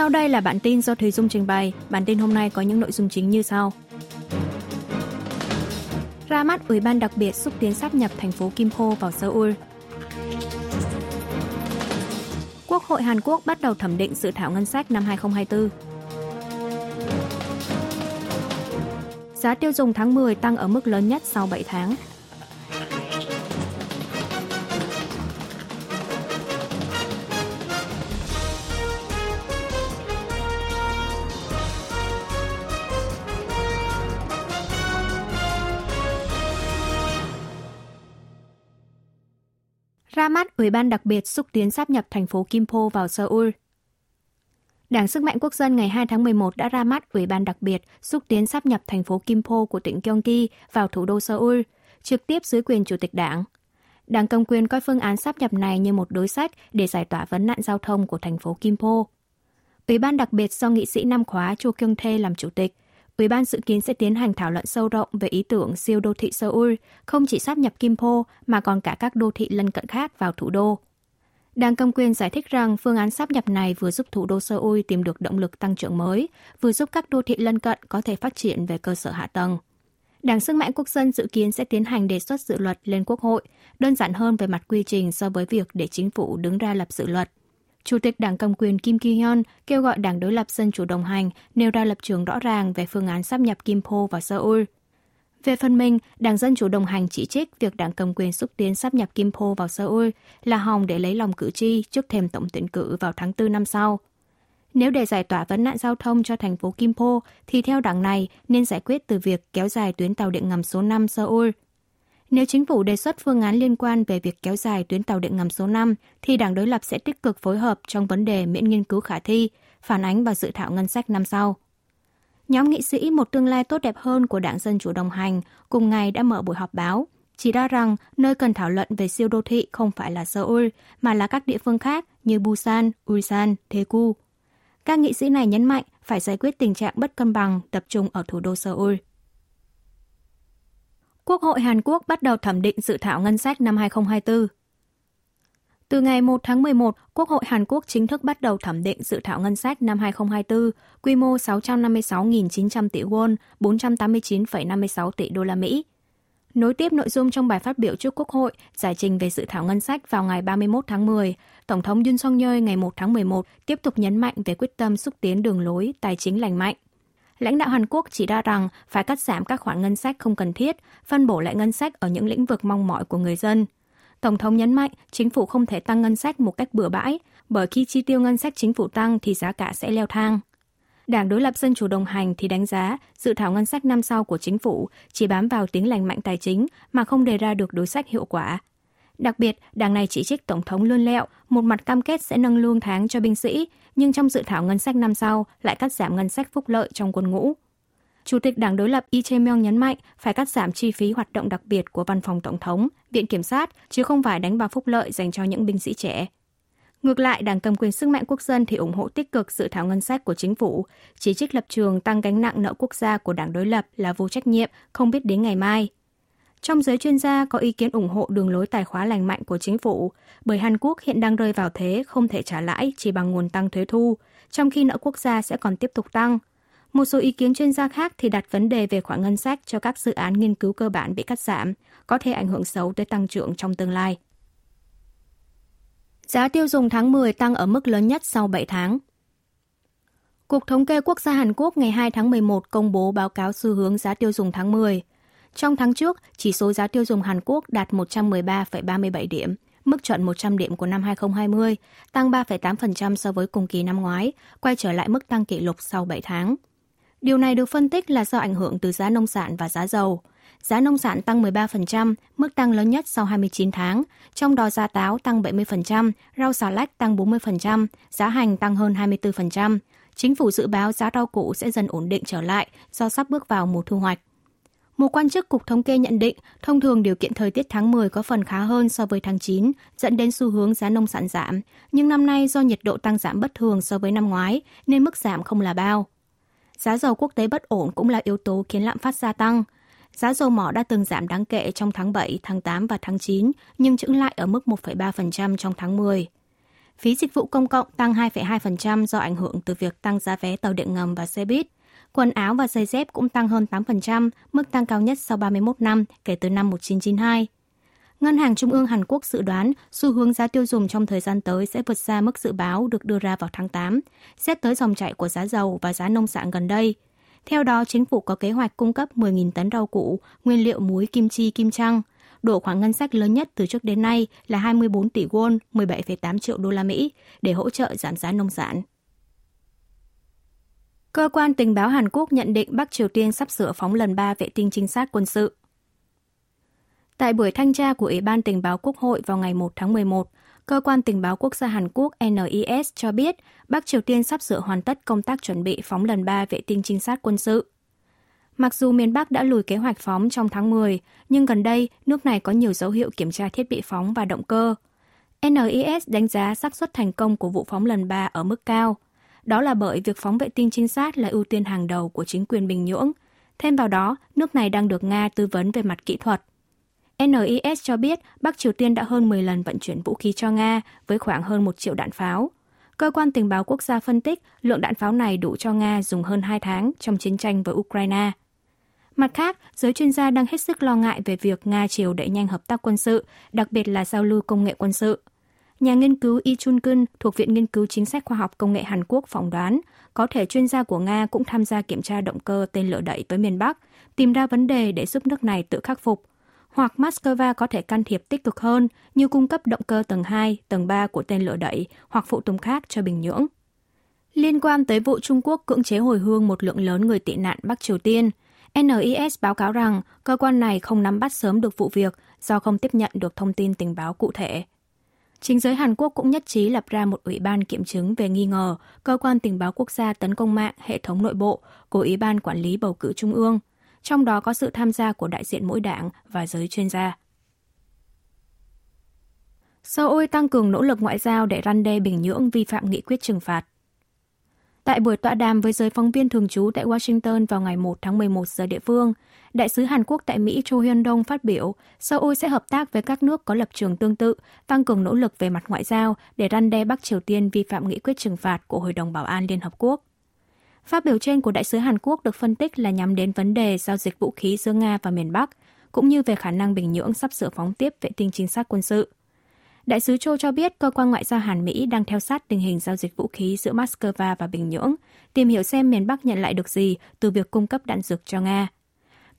Sau đây là bản tin do Thùy Dung trình bày. Bản tin hôm nay có những nội dung chính như sau. Ra mắt Ủy ban đặc biệt xúc tiến sáp nhập thành phố Kim Ho vào Seoul. Quốc hội Hàn Quốc bắt đầu thẩm định dự thảo ngân sách năm 2024. Giá tiêu dùng tháng 10 tăng ở mức lớn nhất sau 7 tháng. Ủy ban đặc biệt xúc tiến sáp nhập thành phố Kimpo vào Seoul. Đảng Sức mạnh Quốc dân ngày 2 tháng 11 đã ra mắt Ủy ban đặc biệt xúc tiến sáp nhập thành phố Kimpo của tỉnh Gyeonggi vào thủ đô Seoul, trực tiếp dưới quyền Chủ tịch Đảng. Đảng cầm quyền coi phương án sáp nhập này như một đối sách để giải tỏa vấn nạn giao thông của thành phố Kimpo. Ủy ban đặc biệt do nghị sĩ năm khóa Cho Kyung Thê làm chủ tịch, Ủy ban dự kiến sẽ tiến hành thảo luận sâu rộng về ý tưởng siêu đô thị Seoul, không chỉ sáp nhập Kimpo mà còn cả các đô thị lân cận khác vào thủ đô. Đảng cầm quyền giải thích rằng phương án sáp nhập này vừa giúp thủ đô Seoul tìm được động lực tăng trưởng mới, vừa giúp các đô thị lân cận có thể phát triển về cơ sở hạ tầng. Đảng Sức mạnh Quốc dân dự kiến sẽ tiến hành đề xuất dự luật lên Quốc hội, đơn giản hơn về mặt quy trình so với việc để chính phủ đứng ra lập dự luật. Chủ tịch Đảng cầm quyền Kim Ki-hyun kêu gọi Đảng đối lập Dân chủ đồng hành nêu ra lập trường rõ ràng về phương án sắp nhập Kim Po vào Seoul. Về phần mình, Đảng Dân Chủ đồng hành chỉ trích việc Đảng cầm quyền xúc tiến sắp nhập Kim Po vào Seoul là hòng để lấy lòng cử tri trước thềm tổng tuyển cử vào tháng 4 năm sau. Nếu để giải tỏa vấn nạn giao thông cho thành phố Kim Po, thì theo đảng này nên giải quyết từ việc kéo dài tuyến tàu điện ngầm số 5 Seoul nếu chính phủ đề xuất phương án liên quan về việc kéo dài tuyến tàu điện ngầm số 5, thì đảng đối lập sẽ tích cực phối hợp trong vấn đề miễn nghiên cứu khả thi, phản ánh vào dự thảo ngân sách năm sau. Nhóm nghị sĩ Một tương lai tốt đẹp hơn của Đảng Dân Chủ đồng hành cùng ngày đã mở buổi họp báo, chỉ ra rằng nơi cần thảo luận về siêu đô thị không phải là Seoul, mà là các địa phương khác như Busan, Ulsan, Daegu. Các nghị sĩ này nhấn mạnh phải giải quyết tình trạng bất cân bằng tập trung ở thủ đô Seoul. Quốc hội Hàn Quốc bắt đầu thẩm định dự thảo ngân sách năm 2024. Từ ngày 1 tháng 11, Quốc hội Hàn Quốc chính thức bắt đầu thẩm định dự thảo ngân sách năm 2024, quy mô 656.900 tỷ won, 489,56 tỷ đô la Mỹ. Nối tiếp nội dung trong bài phát biểu trước Quốc hội giải trình về dự thảo ngân sách vào ngày 31 tháng 10, Tổng thống Yoon song yeol ngày 1 tháng 11 tiếp tục nhấn mạnh về quyết tâm xúc tiến đường lối tài chính lành mạnh lãnh đạo Hàn Quốc chỉ ra rằng phải cắt giảm các khoản ngân sách không cần thiết, phân bổ lại ngân sách ở những lĩnh vực mong mỏi của người dân. Tổng thống nhấn mạnh chính phủ không thể tăng ngân sách một cách bừa bãi, bởi khi chi tiêu ngân sách chính phủ tăng thì giá cả sẽ leo thang. Đảng đối lập Dân chủ đồng hành thì đánh giá dự thảo ngân sách năm sau của chính phủ chỉ bám vào tiếng lành mạnh tài chính mà không đề ra được đối sách hiệu quả. Đặc biệt, đảng này chỉ trích Tổng thống luôn lẹo, một mặt cam kết sẽ nâng lương tháng cho binh sĩ, nhưng trong dự thảo ngân sách năm sau lại cắt giảm ngân sách phúc lợi trong quân ngũ. Chủ tịch đảng đối lập Lee Jae-myung nhấn mạnh phải cắt giảm chi phí hoạt động đặc biệt của văn phòng tổng thống, viện kiểm sát, chứ không phải đánh vào phúc lợi dành cho những binh sĩ trẻ. Ngược lại, Đảng cầm quyền sức mạnh quốc dân thì ủng hộ tích cực dự thảo ngân sách của chính phủ, chỉ trích lập trường tăng gánh nặng nợ quốc gia của đảng đối lập là vô trách nhiệm, không biết đến ngày mai. Trong giới chuyên gia có ý kiến ủng hộ đường lối tài khóa lành mạnh của chính phủ, bởi Hàn Quốc hiện đang rơi vào thế không thể trả lãi chỉ bằng nguồn tăng thuế thu, trong khi nợ quốc gia sẽ còn tiếp tục tăng. Một số ý kiến chuyên gia khác thì đặt vấn đề về khoản ngân sách cho các dự án nghiên cứu cơ bản bị cắt giảm, có thể ảnh hưởng xấu tới tăng trưởng trong tương lai. Giá tiêu dùng tháng 10 tăng ở mức lớn nhất sau 7 tháng. Cục Thống kê Quốc gia Hàn Quốc ngày 2 tháng 11 công bố báo cáo xu hướng giá tiêu dùng tháng 10. Trong tháng trước, chỉ số giá tiêu dùng Hàn Quốc đạt 113,37 điểm, mức chuẩn 100 điểm của năm 2020, tăng 3,8% so với cùng kỳ năm ngoái, quay trở lại mức tăng kỷ lục sau 7 tháng. Điều này được phân tích là do ảnh hưởng từ giá nông sản và giá dầu. Giá nông sản tăng 13%, mức tăng lớn nhất sau 29 tháng, trong đó giá táo tăng 70%, rau xà lách tăng 40%, giá hành tăng hơn 24%. Chính phủ dự báo giá rau củ sẽ dần ổn định trở lại do sắp bước vào mùa thu hoạch. Một quan chức Cục Thống kê nhận định, thông thường điều kiện thời tiết tháng 10 có phần khá hơn so với tháng 9, dẫn đến xu hướng giá nông sản giảm. Nhưng năm nay do nhiệt độ tăng giảm bất thường so với năm ngoái, nên mức giảm không là bao. Giá dầu quốc tế bất ổn cũng là yếu tố khiến lạm phát gia tăng. Giá dầu mỏ đã từng giảm đáng kể trong tháng 7, tháng 8 và tháng 9, nhưng chững lại ở mức 1,3% trong tháng 10. Phí dịch vụ công cộng tăng 2,2% do ảnh hưởng từ việc tăng giá vé tàu điện ngầm và xe buýt. Quần áo và giày dép cũng tăng hơn 8%, mức tăng cao nhất sau 31 năm kể từ năm 1992. Ngân hàng Trung ương Hàn Quốc dự đoán xu hướng giá tiêu dùng trong thời gian tới sẽ vượt xa mức dự báo được đưa ra vào tháng 8, xét tới dòng chảy của giá dầu và giá nông sản gần đây. Theo đó, chính phủ có kế hoạch cung cấp 10.000 tấn rau củ, nguyên liệu muối kim chi kim chăng. Đổ khoản ngân sách lớn nhất từ trước đến nay là 24 tỷ won, 17,8 triệu đô la Mỹ, để hỗ trợ giảm giá nông sản. Cơ quan tình báo Hàn Quốc nhận định Bắc Triều Tiên sắp sửa phóng lần 3 vệ tinh trinh sát quân sự. Tại buổi thanh tra của Ủy ban Tình báo Quốc hội vào ngày 1 tháng 11, Cơ quan Tình báo Quốc gia Hàn Quốc NIS cho biết Bắc Triều Tiên sắp sửa hoàn tất công tác chuẩn bị phóng lần 3 vệ tinh trinh sát quân sự. Mặc dù miền Bắc đã lùi kế hoạch phóng trong tháng 10, nhưng gần đây nước này có nhiều dấu hiệu kiểm tra thiết bị phóng và động cơ. NIS đánh giá xác suất thành công của vụ phóng lần 3 ở mức cao. Đó là bởi việc phóng vệ tinh trinh sát là ưu tiên hàng đầu của chính quyền Bình Nhưỡng. Thêm vào đó, nước này đang được Nga tư vấn về mặt kỹ thuật. NIS cho biết Bắc Triều Tiên đã hơn 10 lần vận chuyển vũ khí cho Nga với khoảng hơn 1 triệu đạn pháo. Cơ quan tình báo quốc gia phân tích lượng đạn pháo này đủ cho Nga dùng hơn 2 tháng trong chiến tranh với Ukraine. Mặt khác, giới chuyên gia đang hết sức lo ngại về việc Nga chiều đẩy nhanh hợp tác quân sự, đặc biệt là giao lưu công nghệ quân sự. Nhà nghiên cứu Yi Chun-kun thuộc Viện Nghiên cứu Chính sách Khoa học Công nghệ Hàn Quốc phỏng đoán, có thể chuyên gia của Nga cũng tham gia kiểm tra động cơ tên lửa đẩy với miền Bắc, tìm ra vấn đề để giúp nước này tự khắc phục, hoặc Moscow có thể can thiệp tích cực hơn như cung cấp động cơ tầng 2, tầng 3 của tên lửa đẩy hoặc phụ tùng khác cho Bình Nhưỡng. Liên quan tới vụ Trung Quốc cưỡng chế hồi hương một lượng lớn người tị nạn Bắc Triều Tiên, NIS báo cáo rằng cơ quan này không nắm bắt sớm được vụ việc do không tiếp nhận được thông tin tình báo cụ thể. Chính giới Hàn Quốc cũng nhất trí lập ra một ủy ban kiểm chứng về nghi ngờ, cơ quan tình báo quốc gia tấn công mạng, hệ thống nội bộ của Ủy ban Quản lý Bầu cử Trung ương – trong đó có sự tham gia của đại diện mỗi đảng và giới chuyên gia. Seoul tăng cường nỗ lực ngoại giao để răn đe Bình Nhưỡng vi phạm nghị quyết trừng phạt. Tại buổi tọa đàm với giới phóng viên thường trú tại Washington vào ngày 1 tháng 11 giờ địa phương, Đại sứ Hàn Quốc tại Mỹ Cho Hyun Dong phát biểu, Seoul sẽ hợp tác với các nước có lập trường tương tự, tăng cường nỗ lực về mặt ngoại giao để răn đe Bắc Triều Tiên vi phạm nghị quyết trừng phạt của Hội đồng Bảo an Liên Hợp Quốc. Phát biểu trên của đại sứ Hàn Quốc được phân tích là nhắm đến vấn đề giao dịch vũ khí giữa Nga và miền Bắc, cũng như về khả năng Bình Nhưỡng sắp sửa phóng tiếp vệ tinh chính xác quân sự. Đại sứ Châu cho biết cơ quan ngoại giao Hàn Mỹ đang theo sát tình hình giao dịch vũ khí giữa Moscow và Bình Nhưỡng, tìm hiểu xem miền Bắc nhận lại được gì từ việc cung cấp đạn dược cho Nga.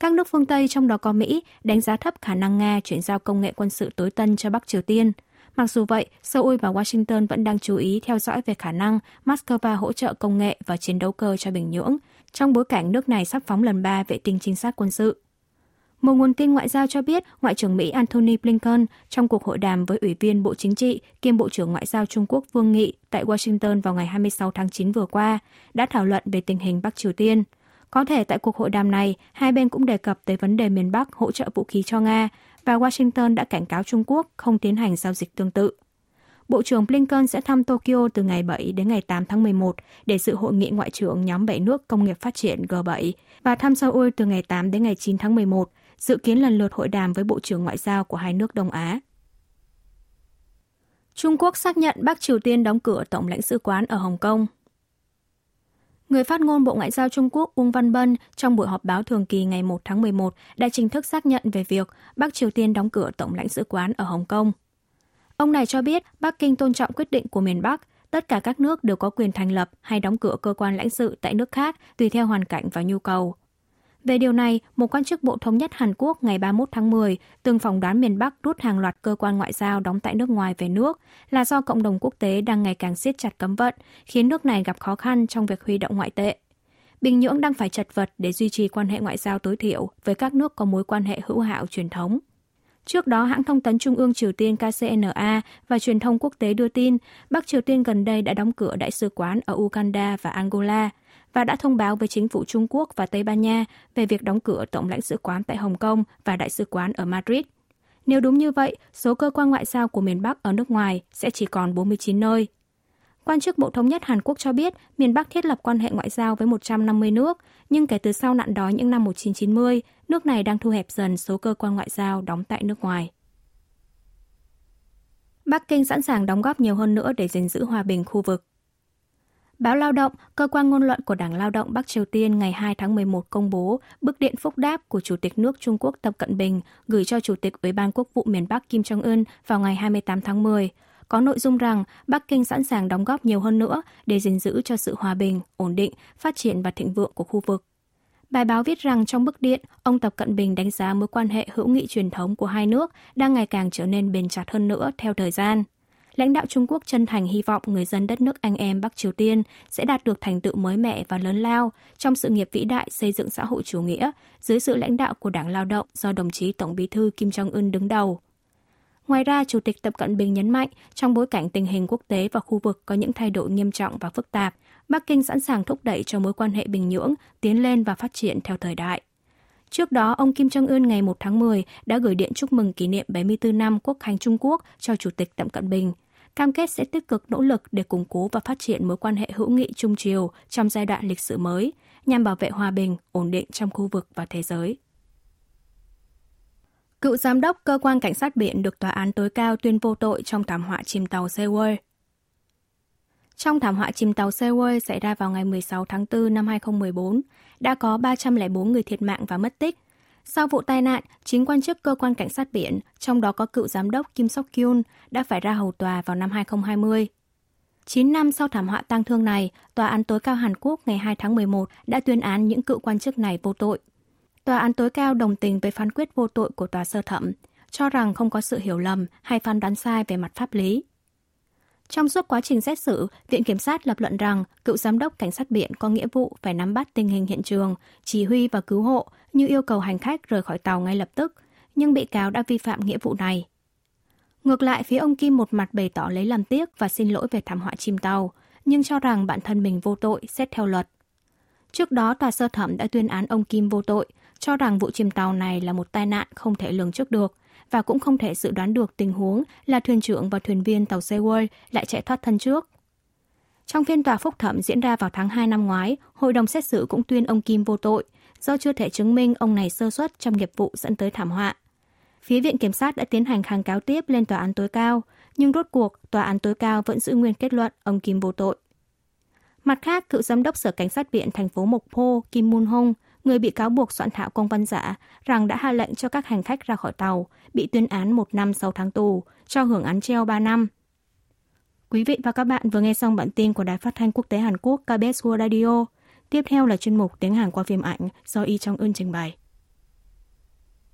Các nước phương Tây trong đó có Mỹ đánh giá thấp khả năng Nga chuyển giao công nghệ quân sự tối tân cho Bắc Triều Tiên – Mặc dù vậy, Seoul và Washington vẫn đang chú ý theo dõi về khả năng Moscow hỗ trợ công nghệ và chiến đấu cơ cho Bình Nhưỡng, trong bối cảnh nước này sắp phóng lần ba vệ tinh trinh sát quân sự. Một nguồn tin ngoại giao cho biết, Ngoại trưởng Mỹ Antony Blinken trong cuộc hội đàm với Ủy viên Bộ Chính trị kiêm Bộ trưởng Ngoại giao Trung Quốc Vương Nghị tại Washington vào ngày 26 tháng 9 vừa qua đã thảo luận về tình hình Bắc Triều Tiên. Có thể tại cuộc hội đàm này, hai bên cũng đề cập tới vấn đề miền Bắc hỗ trợ vũ khí cho Nga và Washington đã cảnh cáo Trung Quốc không tiến hành giao dịch tương tự. Bộ trưởng Blinken sẽ thăm Tokyo từ ngày 7 đến ngày 8 tháng 11 để dự hội nghị ngoại trưởng nhóm 7 nước công nghiệp phát triển G7 và thăm Seoul từ ngày 8 đến ngày 9 tháng 11, dự kiến lần lượt hội đàm với Bộ trưởng Ngoại giao của hai nước Đông Á. Trung Quốc xác nhận Bắc Triều Tiên đóng cửa Tổng lãnh sự quán ở Hồng Kông Người phát ngôn Bộ Ngoại giao Trung Quốc Uông Văn Bân trong buổi họp báo thường kỳ ngày 1 tháng 11 đã chính thức xác nhận về việc Bắc Triều Tiên đóng cửa Tổng lãnh sự quán ở Hồng Kông. Ông này cho biết Bắc Kinh tôn trọng quyết định của miền Bắc, tất cả các nước đều có quyền thành lập hay đóng cửa cơ quan lãnh sự tại nước khác tùy theo hoàn cảnh và nhu cầu. Về điều này, một quan chức Bộ Thống nhất Hàn Quốc ngày 31 tháng 10 từng phỏng đoán miền Bắc rút hàng loạt cơ quan ngoại giao đóng tại nước ngoài về nước là do cộng đồng quốc tế đang ngày càng siết chặt cấm vận, khiến nước này gặp khó khăn trong việc huy động ngoại tệ. Bình Nhưỡng đang phải chật vật để duy trì quan hệ ngoại giao tối thiểu với các nước có mối quan hệ hữu hảo truyền thống. Trước đó, hãng thông tấn Trung ương Triều Tiên KCNA và truyền thông quốc tế đưa tin Bắc Triều Tiên gần đây đã đóng cửa đại sứ quán ở Uganda và Angola, và đã thông báo với chính phủ Trung Quốc và Tây Ban Nha về việc đóng cửa tổng lãnh sự quán tại Hồng Kông và đại sứ quán ở Madrid. Nếu đúng như vậy, số cơ quan ngoại giao của miền Bắc ở nước ngoài sẽ chỉ còn 49 nơi. Quan chức Bộ Thống nhất Hàn Quốc cho biết miền Bắc thiết lập quan hệ ngoại giao với 150 nước, nhưng kể từ sau nạn đói những năm 1990, nước này đang thu hẹp dần số cơ quan ngoại giao đóng tại nước ngoài. Bắc Kinh sẵn sàng đóng góp nhiều hơn nữa để gìn giữ hòa bình khu vực. Báo Lao động, cơ quan ngôn luận của Đảng Lao động Bắc Triều Tiên ngày 2 tháng 11 công bố bức điện phúc đáp của Chủ tịch nước Trung Quốc Tập Cận Bình gửi cho Chủ tịch Ủy ban Quốc vụ miền Bắc Kim Jong-un vào ngày 28 tháng 10, có nội dung rằng Bắc Kinh sẵn sàng đóng góp nhiều hơn nữa để gìn giữ cho sự hòa bình, ổn định, phát triển và thịnh vượng của khu vực. Bài báo viết rằng trong bức điện, ông Tập Cận Bình đánh giá mối quan hệ hữu nghị truyền thống của hai nước đang ngày càng trở nên bền chặt hơn nữa theo thời gian. Lãnh đạo Trung Quốc chân thành hy vọng người dân đất nước anh em Bắc Triều Tiên sẽ đạt được thành tựu mới mẻ và lớn lao trong sự nghiệp vĩ đại xây dựng xã hội chủ nghĩa dưới sự lãnh đạo của Đảng Lao động do đồng chí Tổng bí thư Kim Jong-un đứng đầu. Ngoài ra, Chủ tịch Tập Cận Bình nhấn mạnh, trong bối cảnh tình hình quốc tế và khu vực có những thay đổi nghiêm trọng và phức tạp, Bắc Kinh sẵn sàng thúc đẩy cho mối quan hệ Bình Nhưỡng tiến lên và phát triển theo thời đại. Trước đó, ông Kim Jong-un ngày 1 tháng 10 đã gửi điện chúc mừng kỷ niệm 74 năm quốc khánh Trung Quốc cho Chủ tịch Tập Cận Bình, cam kết sẽ tích cực nỗ lực để củng cố và phát triển mối quan hệ hữu nghị Trung Triều trong giai đoạn lịch sử mới, nhằm bảo vệ hòa bình, ổn định trong khu vực và thế giới. Cựu giám đốc cơ quan cảnh sát biển được tòa án tối cao tuyên vô tội trong thảm họa chìm tàu Seaway. Trong thảm họa chìm tàu Seaway xảy ra vào ngày 16 tháng 4 năm 2014, đã có 304 người thiệt mạng và mất tích. Sau vụ tai nạn, chính quan chức cơ quan cảnh sát biển, trong đó có cựu giám đốc Kim Sok Kyun, đã phải ra hầu tòa vào năm 2020. 9 năm sau thảm họa tang thương này, Tòa án tối cao Hàn Quốc ngày 2 tháng 11 đã tuyên án những cựu quan chức này vô tội. Tòa án tối cao đồng tình với phán quyết vô tội của tòa sơ thẩm, cho rằng không có sự hiểu lầm hay phán đoán sai về mặt pháp lý. Trong suốt quá trình xét xử, Viện Kiểm sát lập luận rằng cựu giám đốc cảnh sát biển có nghĩa vụ phải nắm bắt tình hình hiện trường, chỉ huy và cứu hộ như yêu cầu hành khách rời khỏi tàu ngay lập tức, nhưng bị cáo đã vi phạm nghĩa vụ này. Ngược lại, phía ông Kim một mặt bày tỏ lấy làm tiếc và xin lỗi về thảm họa chìm tàu, nhưng cho rằng bản thân mình vô tội xét theo luật. Trước đó, tòa sơ thẩm đã tuyên án ông Kim vô tội, cho rằng vụ chìm tàu này là một tai nạn không thể lường trước được và cũng không thể dự đoán được tình huống là thuyền trưởng và thuyền viên tàu Seaworld lại chạy thoát thân trước. Trong phiên tòa phúc thẩm diễn ra vào tháng 2 năm ngoái, hội đồng xét xử cũng tuyên ông Kim vô tội do chưa thể chứng minh ông này sơ suất trong nghiệp vụ dẫn tới thảm họa. Phía Viện Kiểm sát đã tiến hành kháng cáo tiếp lên Tòa án tối cao, nhưng rốt cuộc Tòa án tối cao vẫn giữ nguyên kết luận ông Kim vô tội. Mặt khác, cựu giám đốc Sở Cảnh sát Viện thành phố Mộc Po Kim Moon Hong người bị cáo buộc soạn thảo công văn giả rằng đã hạ lệnh cho các hành khách ra khỏi tàu, bị tuyên án 1 năm 6 tháng tù, cho hưởng án treo 3 năm. Quý vị và các bạn vừa nghe xong bản tin của Đài Phát thanh Quốc tế Hàn Quốc KBS World Radio. Tiếp theo là chuyên mục tiếng Hàn qua phim ảnh do Y Trong Ưn trình bày.